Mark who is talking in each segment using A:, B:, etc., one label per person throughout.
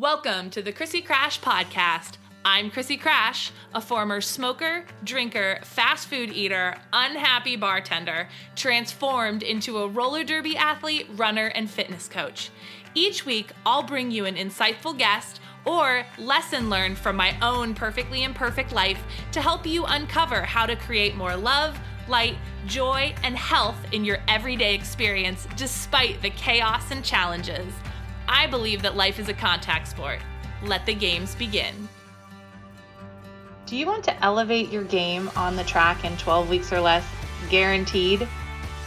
A: Welcome to the Krissy Krash Podcast. I'm Krissy Krash, a former smoker, drinker, fast food eater, unhappy bartender, transformed into a roller derby athlete, runner, and fitness coach. Each week, I'll bring you an insightful guest or lesson learned from my own perfectly imperfect life to help you uncover how to create more love, light, joy, and health in your everyday experience despite the chaos and challenges. I believe that life is a contact sport. Let the games begin.
B: Do you want to elevate your game on the track in 12 weeks or less? Guaranteed?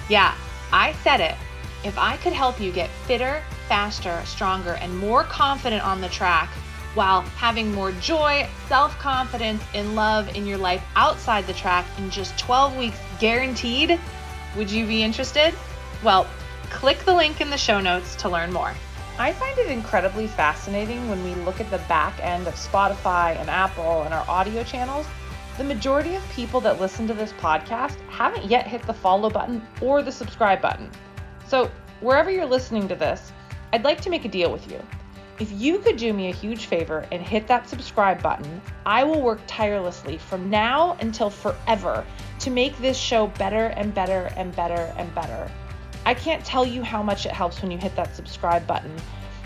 B: Yeah, I said it. If I could help you get fitter, faster, stronger, and more confident on the track while having more joy, self confidence, and love in your life outside the track in just 12 weeks guaranteed, would you be interested? Well, click the link in the show notes to learn more. I find it incredibly fascinating when we look at the back end of Spotify and Apple and our audio channels. The majority of people that listen to this podcast haven't yet hit the follow button or the subscribe button. So, wherever you're listening to this, I'd like to make a deal with you. If you could do me a huge favor and hit that subscribe button, I will work tirelessly from now until forever to make this show better and better and better and better. I can't tell you how much it helps when you hit that subscribe button.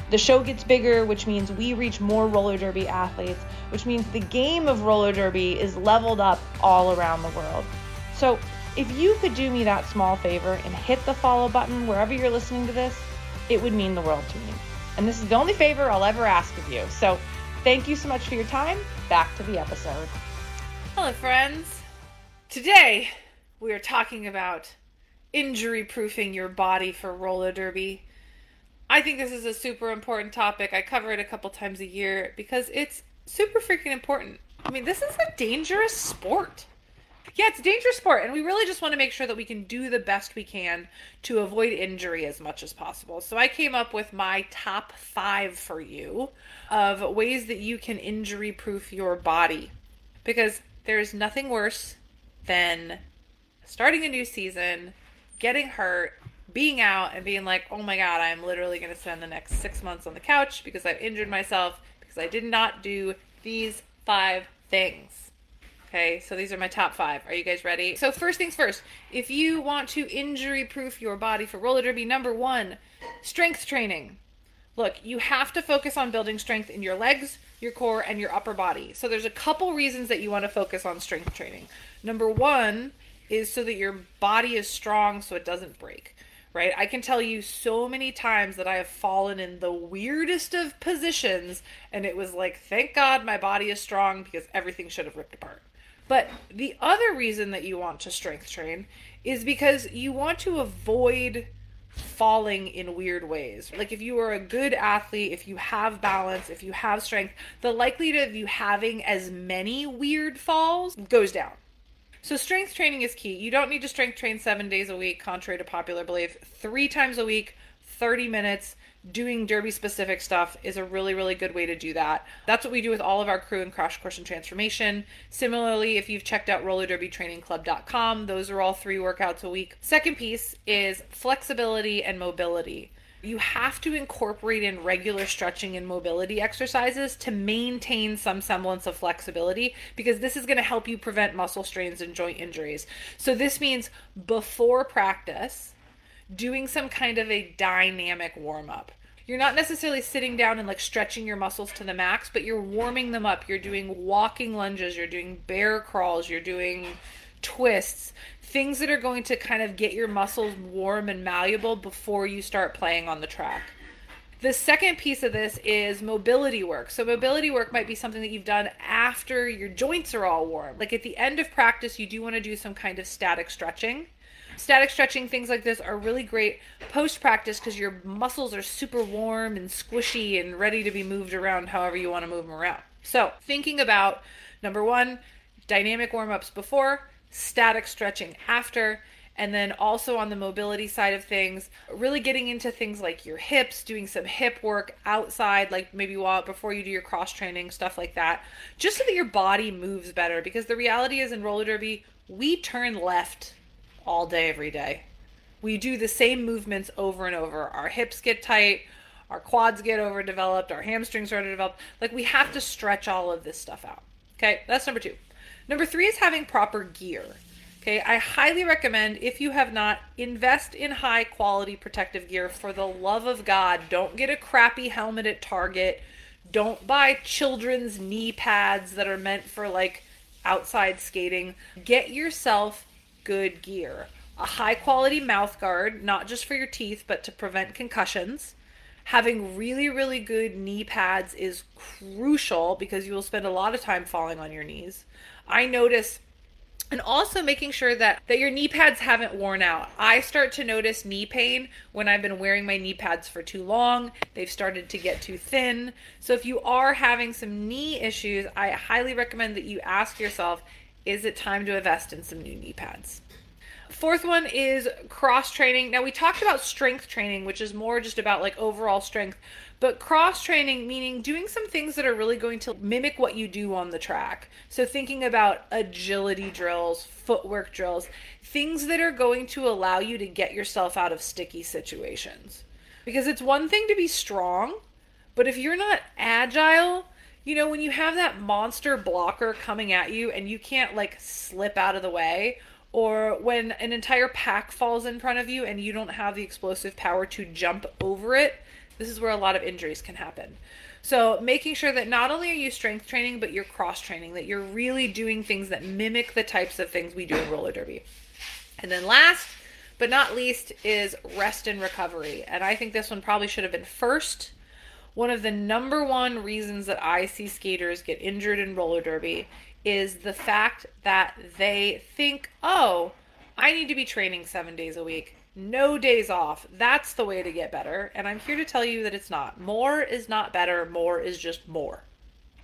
B: The show gets bigger, which means we reach more roller derby athletes, which means the game of roller derby is leveled up all around the world. So, if you could do me that small favor and hit the follow button wherever you're listening to this, it would mean the world to me. And this is the only favor I'll ever ask of you. So, thank you so much for your time. Back to the episode.
A: Hello, friends. Today, we are talking about injury proofing your body for roller derby. I think this is a super important topic. I cover it a couple times a year because it's super freaking important. I mean, this is a dangerous sport. Yeah, it's a dangerous sport, and we really just want to make sure that we can do the best we can to avoid injury as much as possible. So, I came up with my top five for you of ways that you can injury proof your body because there is nothing worse than starting a new season getting hurt, being out, and being like, oh my God, I'm literally going to spend the next six months on the couch because I've injured myself because I did not do these five things. Okay, so these are my top five. Are you guys ready? So, first things first, if you want to injury proof your body for roller derby, number one, strength training. Look, you have to focus on building strength in your legs, your core, and your upper body. So, there's a couple reasons that you want to focus on strength training. Number one is so that your body is strong so it doesn't break right? I can tell you so many times that I have fallen in the weirdest of positions, and it was like, thank God my body is strong because everything should have ripped apart. But the other reason that you want to strength train is because you want to avoid falling in weird ways. Like if you are a good athlete, if you have balance, if you have strength, the likelihood of you having as many weird falls goes down. So strength training is key. You don't need to strength train seven days a week, contrary to popular belief. Three times a week, 30 minutes, doing derby specific stuff is a really, really good way to do that. That's what we do with all of our crew in Krash Course and Transformation. Similarly, if you've checked out rollerderbytrainingclub.com, those are all three workouts a week. Second piece is flexibility and mobility you have to incorporate in regular stretching and mobility exercises to maintain some semblance of flexibility because this is going to help you prevent muscle strains and joint injuries. So, this means before practice, doing some kind of a dynamic warm up. You're not necessarily sitting down and like stretching your muscles to the max, but you're warming them up. You're doing walking lunges, you're doing bear crawls, you're doing twists, things that are going to kind of get your muscles warm and malleable before you start playing on the track. The second piece of this is mobility work. So, mobility work might be something that you've done after your joints are all warm. Like at the end of practice, you do want to do some kind of static stretching. Static stretching, things like this are really great post practice because your muscles are super warm and squishy and ready to be moved around however you want to move them around. So, thinking about number one, dynamic warm ups before, static stretching after and then also on the mobility side of things really getting into things like your hips doing some hip work outside like maybe while before you do your cross training stuff like that just so that your body moves better because the reality is in roller derby we turn left all day every day we do the same movements over and over our hips get tight our quads get overdeveloped, our hamstrings are underdeveloped. Like we have to stretch all of this stuff out. Okay, that's number two. Number three is having proper gear. Okay, I highly recommend if you have not, invest in high quality protective gear. For the love of God, don't get a crappy helmet at Target. Don't buy children's knee pads that are meant for like outside skating. Get yourself good gear. A high quality mouth guard, not just for your teeth, but to prevent concussions. Having really, really good knee pads is crucial because you will spend a lot of time falling on your knees. I notice and also making sure that that your knee pads haven't worn out. I start to notice knee pain when I've been wearing my knee pads for too long. They've started to get too thin. So if you are having some knee issues, I highly recommend that you ask yourself, is it time to invest in some new knee pads? Fourth one is cross training. Now we talked about strength training, which is more just about like overall strength, but cross training meaning doing some things that are really going to mimic what you do on the track. So thinking about agility drills, footwork drills, things that are going to allow you to get yourself out of sticky situations. Because it's one thing to be strong, but if you're not agile, you know, when you have that monster blocker coming at you and you can't like slip out of the way or when an entire pack falls in front of you and you don't have the explosive power to jump over it, this is where a lot of injuries can happen. So, making sure that not only are you strength training, but you're cross training, that you're really doing things that mimic the types of things we do in roller derby. And then, last but not least, is rest and recovery. And I think this one probably should have been first. One of the number one reasons that I see skaters get injured in roller derby is the fact that they think, oh, I need to be training seven days a week. No days off. That's the way to get better. And I'm here to tell you that it's not. More is not better, more is just more.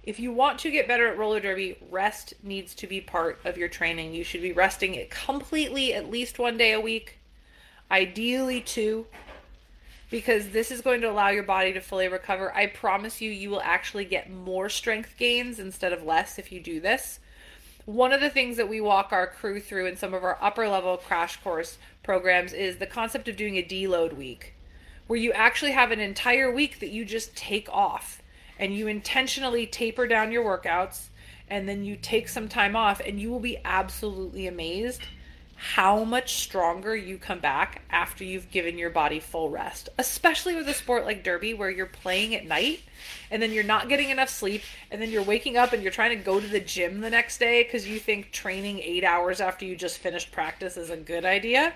A: If you want to get better at roller derby, rest needs to be part of your training. You should be resting it completely at least one day a week, ideally two because this is going to allow your body to fully recover. I promise you, you will actually get more strength gains instead of less if you do this. One of the things that we walk our crew through in some of our upper level crash course programs is the concept of doing a deload week, where you actually have an entire week that you just take off and you intentionally taper down your workouts and then you take some time off and you will be absolutely amazed how much stronger you come back after you've given your body full rest, especially with a sport like derby where you're playing at night and then you're not getting enough sleep and then you're waking up and you're trying to go to the gym the next day because you think training eight hours after you just finished practice is a good idea.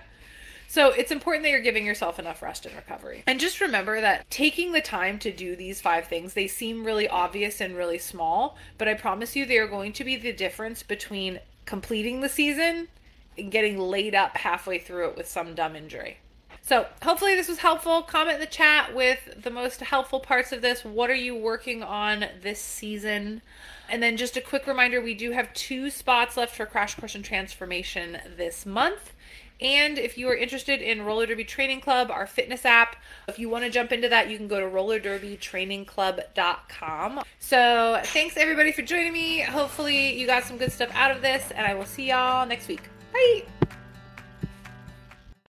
A: So it's important that you're giving yourself enough rest and recovery. And just remember that taking the time to do these five things, they seem really obvious and really small, but I promise you they are going to be the difference between completing the season getting laid up halfway through it with some dumb injury. So, hopefully, this was helpful. Comment in the chat with the most helpful parts of this. What are you working on this season? And then, just a quick reminder we do have two spots left for Krash Course and Transformation this month. And if you are interested in Roller Derby Training Club, our fitness app, if you want to jump into that, you can go to rollerderbytrainingclub.com. So, thanks everybody for joining me. Hopefully, you got some good stuff out of this, and I will see y'all next week. Bye.